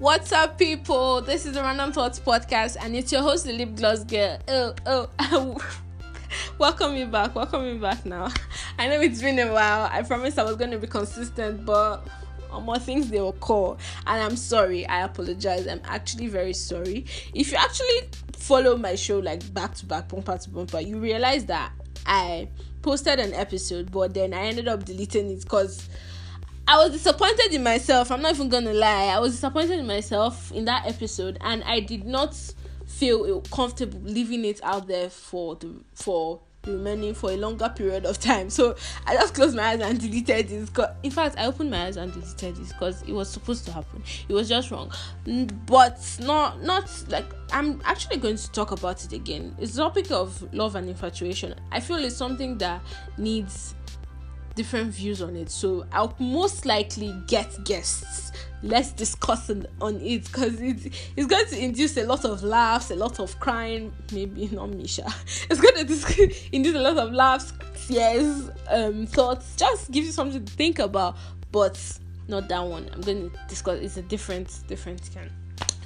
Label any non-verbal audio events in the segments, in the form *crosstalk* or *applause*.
What's up, people? This is the Random Thoughts Podcast, and it's your host, the Lip Gloss Girl. Oh, oh, *laughs* welcome you back. Welcome you back now. I know it's been a while. I promised I was going to be consistent, but on more things they will call. And I'm sorry. I apologize. I'm actually very sorry. If you actually follow my show like back to back, bumper to bumper, you realize that I posted an episode, but then I ended up deleting it because I was disappointed in myself. I'm not even gonna lie. I was disappointed in myself in that episode, and I did not feel comfortable leaving it out there for the for the remaining for a longer period of time. So I just closed my eyes and deleted this. In fact, I opened my eyes and deleted this because it was supposed to happen. It was just wrong, but not not like I'm actually going to talk about it again. It's the topic of love and infatuation. I feel it's something that needs different views on it. So I'll most likely get guests. Let's discuss on, on it because it's, it's going to induce a lot of laughs, a lot of crying. Maybe *laughs* not Misha. It's going *laughs* to induce a lot of laughs, tears, um, thoughts. Just give you something to think about, but not that one. I'm going to discuss. It's a different, different kind.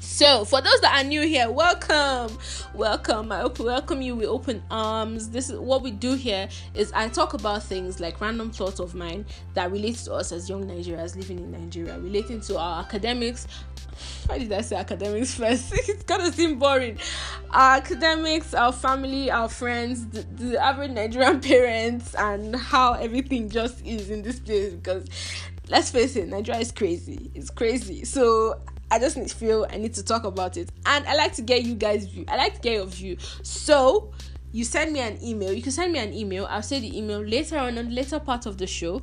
So, for those that are new here, welcome, welcome. I hope welcome you with open arms. This is what we do here. Is I talk about things like random thoughts of mine that relate to us as young Nigerians living in Nigeria, relating to our academics. Why did I say academics first? *laughs* it's gonna seem boring. Our academics, our family, our friends, the, the average Nigerian *laughs* parents, and how everything just is in this place. Because let's face it, Nigeria is crazy. It's crazy. So I just feel I need to talk about it. And I like to get you guys' view. I like to get your view. So you send me an email. You can send me an email. I'll say the email later on on the later part of the show.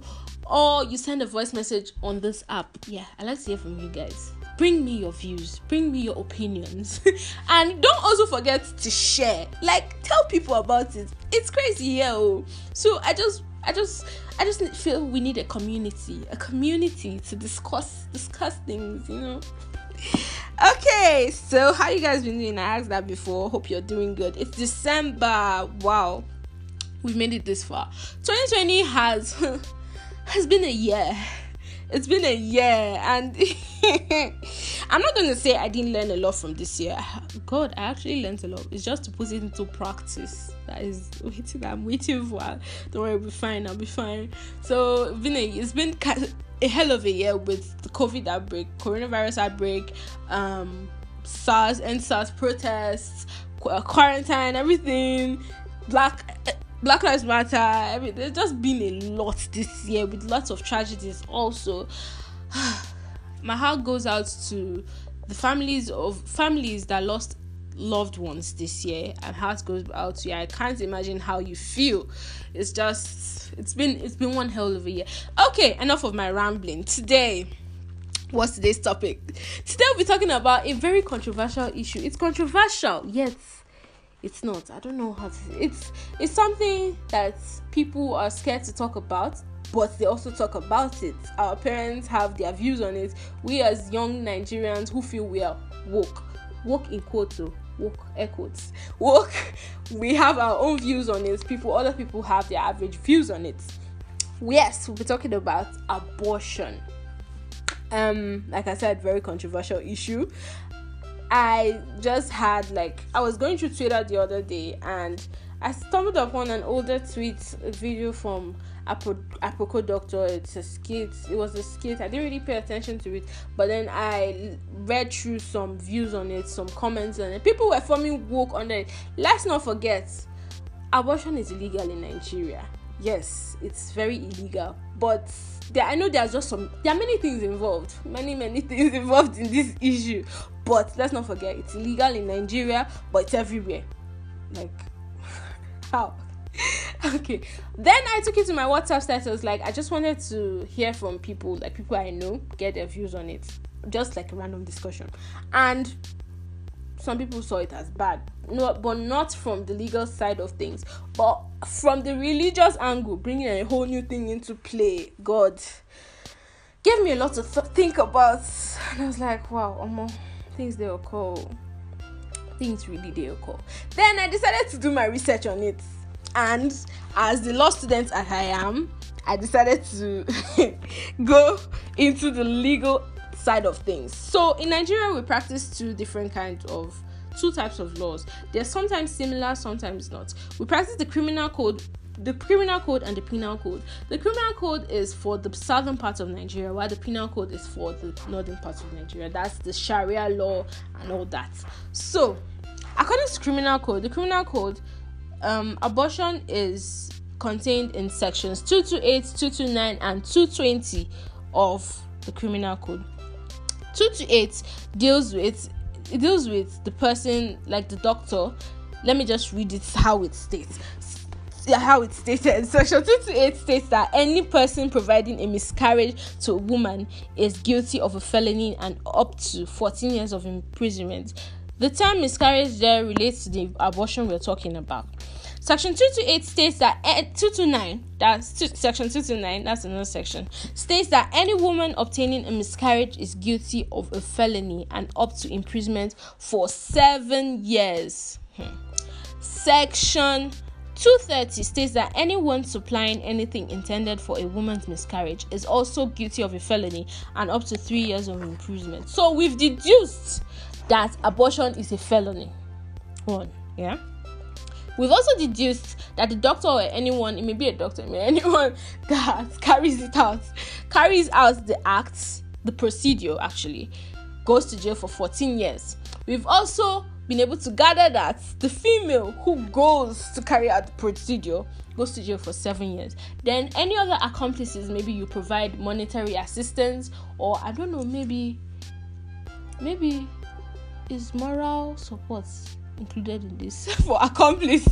Or you send a voice message on this app. Yeah, I like to hear from you guys. Bring me your views, bring me your opinions. *laughs* and don't also forget to share. Like tell people about it. It's crazy here. Oh. So I just I just I just feel we need a community, a community to discuss discuss things, you know okay, so how you guys been doing? I asked that before. Hope you're doing good. It's December. Wow, we've made it this far. 2020 has *laughs* has been a year. It's been a year, and *laughs* I'm not gonna say I didn't learn a lot from this year. God, I actually learned a lot. It's just to put it into practice. That is waiting. I'm waiting for. Don't worry, I'll be fine. I'll be fine. So, been a, it's been a hell of a year with the COVID outbreak, coronavirus outbreak, um, SARS EndSARS protests, uh, quarantine, everything, Black Black Lives Matter. I mean, there's just been a lot this year with lots of tragedies. Also, *sighs* my heart goes out to the families of families that lost loved ones this year. And heart goes out to you. I can't imagine how you feel. It's just it's been it's been one hell of a year. Okay enough of my rambling. Today what's today's topic? Today we'll be talking about a very controversial issue. It's controversial yes it's not. I don't know how to it's it's something that people are scared to talk about but they also talk about it. Our parents have their views on it. We as young nigerians who feel we are woke woke in quotes woke air quotes *laughs* woke we have our own views on it. People other people have their average views on it. Yes we'll be talking about abortion. Um like i said very controversial issue i just had like i was going through twitter the other day and i stumbled upon an older tweet video from Aproko Doctor. It's a skit. It was a skit. I didn't really pay attention to it, but then I read through some views on it, some comments on it. People were forming woke on it. Let's not forget, abortion is illegal in Nigeria. Yes, it's very illegal, but there, I know there's just some. There are many things involved. Many many *laughs* things involved in this issue, but let's not forget, it's illegal in Nigeria, but it's everywhere. Like *laughs* how? *laughs* okay. Then I took it to my WhatsApp status. Like, I just wanted to hear from people, like people I know, get their views on it. Just like a random discussion. And some people saw it as bad. No, but not from the legal side of things, but from the religious angle, bringing a whole new thing into play. God gave me a lot to th- think about. And I was like, wow, um, things they occur. Things really they occur. Then I decided to do my research on it and as the law student as I am, I decided to *laughs* go into the legal side of things. So in Nigeria, we practice two different kinds of two types of laws. They're sometimes similar, sometimes not. We practice the criminal code the criminal code and the penal code. The criminal code is for the southern part of Nigeria, while the penal code is for the northern part of Nigeria. That's the Sharia law and all that. So, according to criminal code, the criminal code, um, abortion is contained in sections 228, 229, and 220 of the criminal code. 228 deals with it deals with the person like the doctor. Let me just read it how it states. Yeah, how it stated. *laughs* Section 228 states that any person providing a miscarriage to a woman is guilty of a felony and up to 14 years of imprisonment. The term miscarriage there relates to the abortion we're talking about. Section 228 states that eh, 229, that's two, section 229, that's another section, states that any woman obtaining a miscarriage is guilty of a felony and up to imprisonment for seven years. Hmm. Section 230 states that anyone supplying anything intended for a woman's miscarriage is also guilty of a felony and up to three years of imprisonment. So we've deduced that abortion is a felony. One, yeah. We've also deduced that the doctor or anyone, it may be a doctor, may *laughs* anyone that carries it out, carries out the acts, the procedure actually, goes to jail for 14 years. We've also been able to gather that the female who goes to carry out the procedure goes to jail for seven years. Then any other accomplices, maybe you provide monetary assistance, or I don't know, maybe maybe is moral support included in this *laughs* for accomplice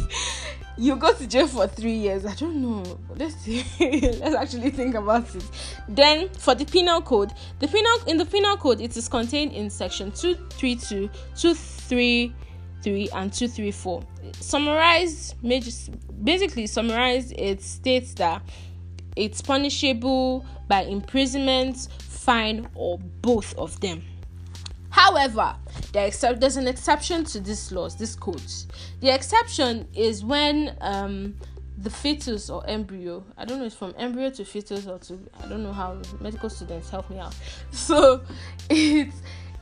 you go to jail for three years. I don't know. Let's see. *laughs* Let's actually think about it. Then for the penal code the penal in the penal code it is contained in section 232 233 and 234 summarized basically summarized it states that it's punishable by imprisonment fine or both of them However, except, there's an exception to this laws, this code. The exception is when um, the fetus or embryo, I don't know, it's from embryo to fetus or to, I don't know how medical students help me out. *laughs* So, it's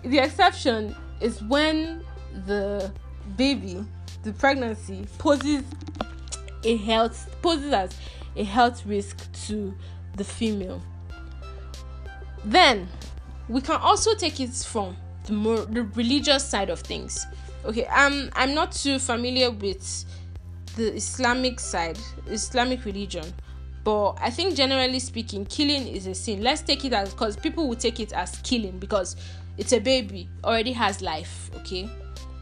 the exception is when the baby, the pregnancy poses a health poses as a health risk to the female. Then we can also take it from the more the religious side of things. Okay, um, I'm not too familiar with the Islamic side, Islamic religion, but I think generally speaking, killing is a sin. Let's take it as because people will take it as killing because it's a baby already has life. Okay,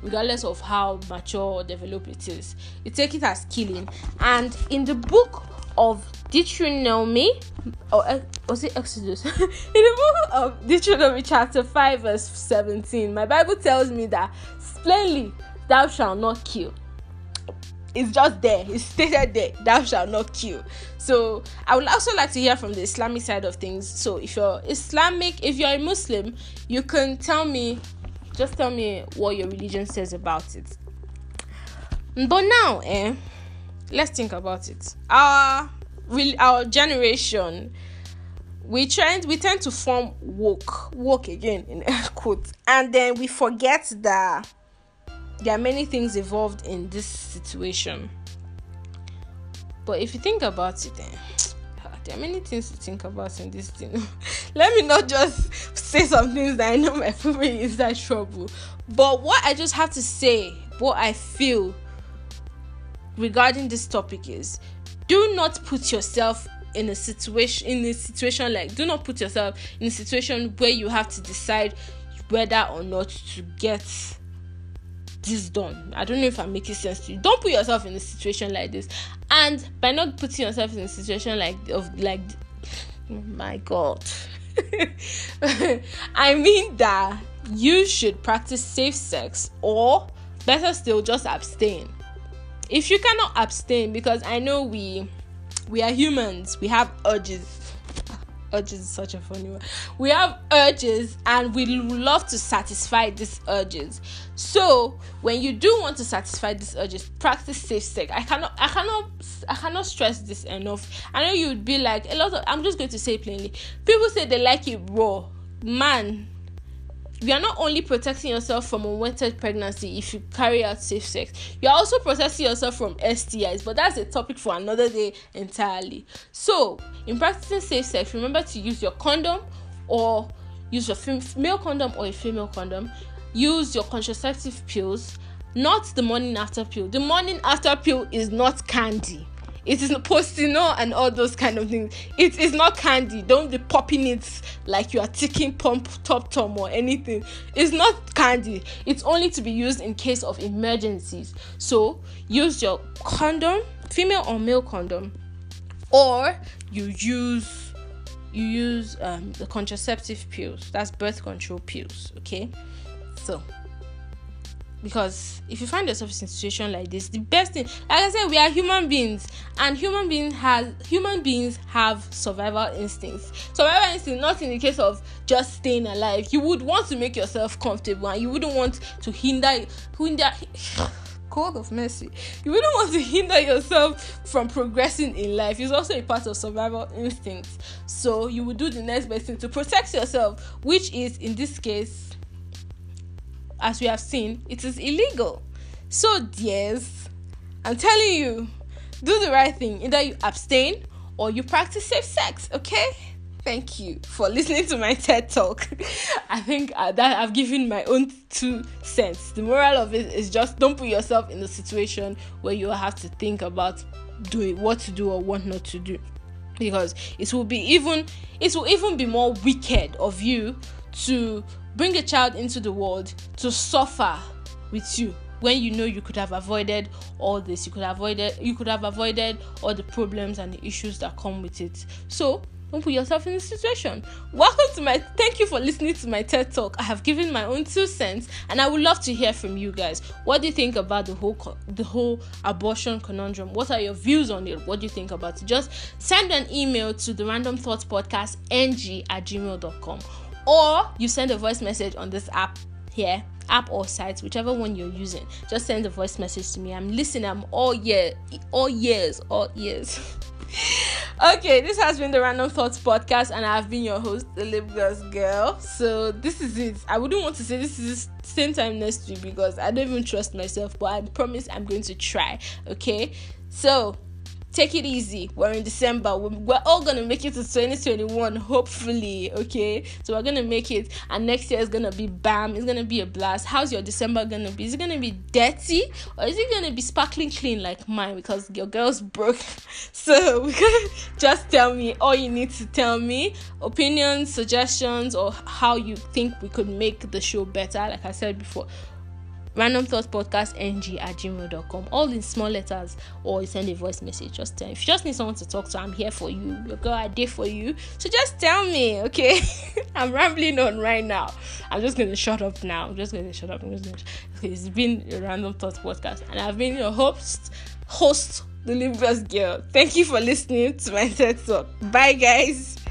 regardless of how mature or developed it is, you take it as killing. And in the book of Deuteronomy, or uh, was it Exodus? in the book of Deuteronomy, chapter 5, verse 17, my Bible tells me that plainly, thou shalt not kill. It's just there, it's stated there, thou shalt not kill. So, I would also like to hear from the Islamic side of things. So, if you're Islamic, if you're a Muslim, you can tell me, just tell me what your religion says about it. But now, eh, let's think about it. Our our generation we trend we tend to form woke woke again in *laughs* quotes. And then we forget that there are many things involved in this situation. But if you think about it then eh, *sighs* there are many things to think about in this thing. *laughs* Let me not just *laughs* say some things that i know my family is that trouble. But what i just have to say what i feel regarding this topic is do not put yourself in a situation in a situation like do not put yourself in a situation where you have to decide whether or not to get this done. I don't know if I'm making sense to you. Don't put yourself in a situation like this. And by not putting yourself in a situation like of like oh my god. *laughs* I mean that you should practice safe sex or better still just abstain if you cannot abstain because i know we we are humans we have urges. Ah, urges is such a funny word. We have urges and we love to satisfy these urges. So when you do want to satisfy these urges practice safe sex. I cannot i cannot i cannot stress this enough. I know you'd be like a lot of i'm just going to say plainly. People say they like it raw. Man you are not only protecting yourself from unwanted pregnancy if you carry out safe sex, you are also protecting yourself from STIs. But that's a topic for another day entirely. So, in practicing safe sex, remember to use your condom or use your male condom or a female condom. Use your contraceptive pills, not the morning after pill. The morning after pill is not candy it is Postinor and all those kind of things. It is not candy. Don't be popping it like you are taking pump top tom or anything. It's not candy. It's only to be used in case of emergencies. So use your condom, female or male condom, or you use you use um, the contraceptive pills. That's birth control pills. Okay, so because if you find yourself in a situation like this the best thing like i said we are human beings and human beings has human beings have survival instincts survival instinct not in the case of just staying alive you would want to make yourself comfortable and you wouldn't want to hinder hinder *sighs* God of mercy. You wouldn't want to hinder yourself from progressing in life. It's also a part of survival instincts. So you would do the next best thing to protect yourself, which is in this case as we have seen, it is illegal. So, dears, I'm telling you, do the right thing. Either you abstain or you practice safe sex, okay? Thank you for listening to my TED talk. *laughs* I think that I've given my own two cents. The moral of it is just don't put yourself in a situation where you have to think about doing what to do or what not to do because it will be even it will even be more wicked of you to bring a child into the world to suffer with you when you know you could have avoided all this. You could have avoided you could have avoided all the problems and the issues that come with it. So don't put yourself in this situation. Welcome to my thank you for listening to my ted talk. I have given my own two cents and i would love to hear from you guys. What do you think about the whole the whole abortion conundrum? What are your views on it? What do you think about it? Just send an email to the random thoughts podcast ng at gmail.com or you send a voice message on this app here app or site whichever one you're using. Just send a voice message to me. I'm listening. I'm all year all years all years. *laughs* Okay this has been the random thoughts podcast and i've been your host the lip gloss girl. So this is it. I wouldn't want to say this is same time next week because i don't even trust myself but i promise i'm going to try okay? So take it easy. We're in December. We're, all gonna make it to 2021, hopefully. Okay, so we're gonna make it, and next year is gonna be bam. It's gonna be a blast. How's your December gonna be? Is it gonna be dirty or is it gonna be sparkling clean like mine? Because your girl's broke. *laughs* So *laughs* just tell me all you need to tell me. Opinions, suggestions, or how you think we could make the show better. Like I said before random thoughts podcast ng at gmail.com all in small letters or you send a voice message. Just tell if you just need someone to talk to i'm here for you. Your girl i did for you. So just tell me okay? *laughs* I'm rambling on right now. I'm just gonna shut up now. I'm just gonna shut up. Gonna okay, it's been a random thoughts podcast and i've been your host host the lip gloss girl. Thank you for listening to my TED talk. Bye guys